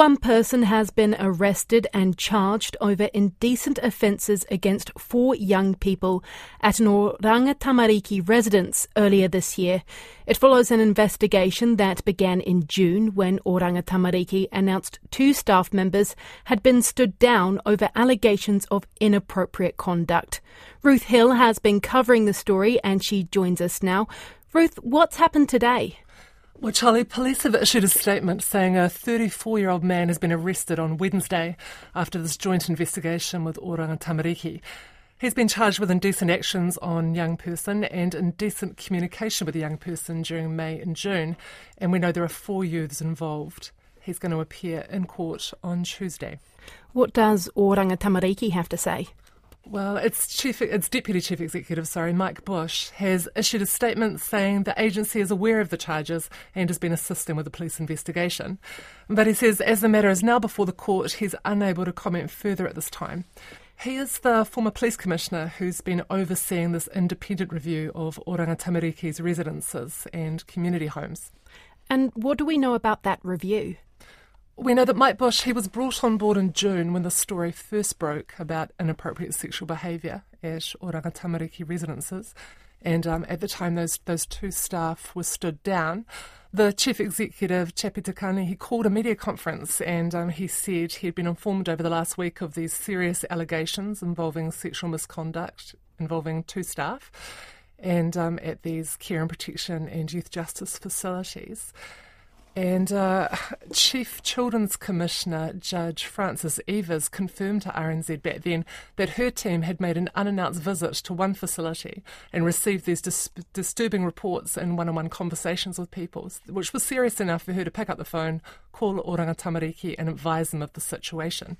One person has been arrested and charged over indecent offences against four young people at an Oranga Tamariki residence earlier this year. It follows an investigation that began in June when Oranga Tamariki announced two staff members had been stood down over allegations of inappropriate conduct. Ruth Hill has been covering the story and she joins us now. Ruth, what's happened today? Well, Charlie, police have issued a statement saying a 34 year old man has been arrested on Wednesday after this joint investigation with Oranga Tamariki. He's been charged with indecent actions on young person and indecent communication with a young person during May and June, and we know there are four youths involved. He's going to appear in court on Tuesday. What does Oranga Tamariki have to say? Well, its chief, its deputy chief executive, sorry, Mike Bush, has issued a statement saying the agency is aware of the charges and has been assisting with the police investigation. But he says, as the matter is now before the court, he's unable to comment further at this time. He is the former police commissioner who's been overseeing this independent review of Oranga Tamariki's residences and community homes. And what do we know about that review? We know that Mike Bush, he was brought on board in June when the story first broke about inappropriate sexual behaviour at Oranga Tamariki residences. And um, at the time, those those two staff were stood down. The chief executive, Chappie Te Kani, he called a media conference and um, he said he had been informed over the last week of these serious allegations involving sexual misconduct involving two staff and um, at these care and protection and youth justice facilities. And uh, Chief Children's Commissioner Judge Frances Eivers confirmed to RNZ back then that her team had made an unannounced visit to one facility and received these dis- disturbing reports and one on one conversations with people, which was serious enough for her to pick up the phone, call Oranga Tamariki, and advise them of the situation.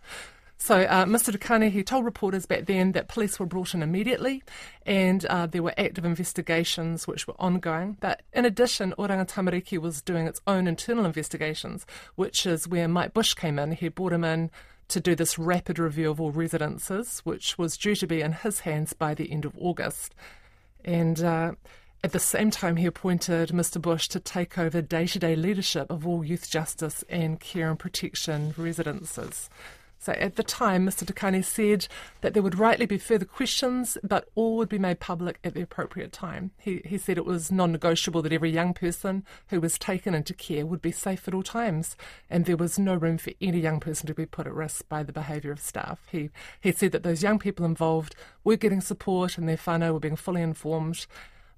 So uh, Mr. Te Kani, he told reporters back then that police were brought in immediately and uh, there were active investigations which were ongoing. But in addition, Oranga Tamariki was doing its own internal investigations, which is where Mike Bush came in. He brought him in to do this rapid review of all residences, which was due to be in his hands by the end of August. And uh, at the same time, he appointed Mr. Bush to take over day to day leadership of all youth justice and care and protection residences. So at the time, Mr. Te Kani said that there would rightly be further questions, but all would be made public at the appropriate time. He, he said it was non negotiable that every young person who was taken into care would be safe at all times, and there was no room for any young person to be put at risk by the behaviour of staff. He, he said that those young people involved were getting support and their whānau were being fully informed,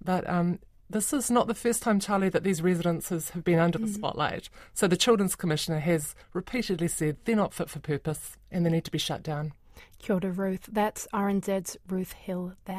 but um, this is not the first time, Charlie, that these residences have been under the mm-hmm. spotlight. So the Children's Commissioner has repeatedly said they're not fit for purpose and they need to be shut down. Kia ora, Ruth. That's RNZ's Ruth Hill there.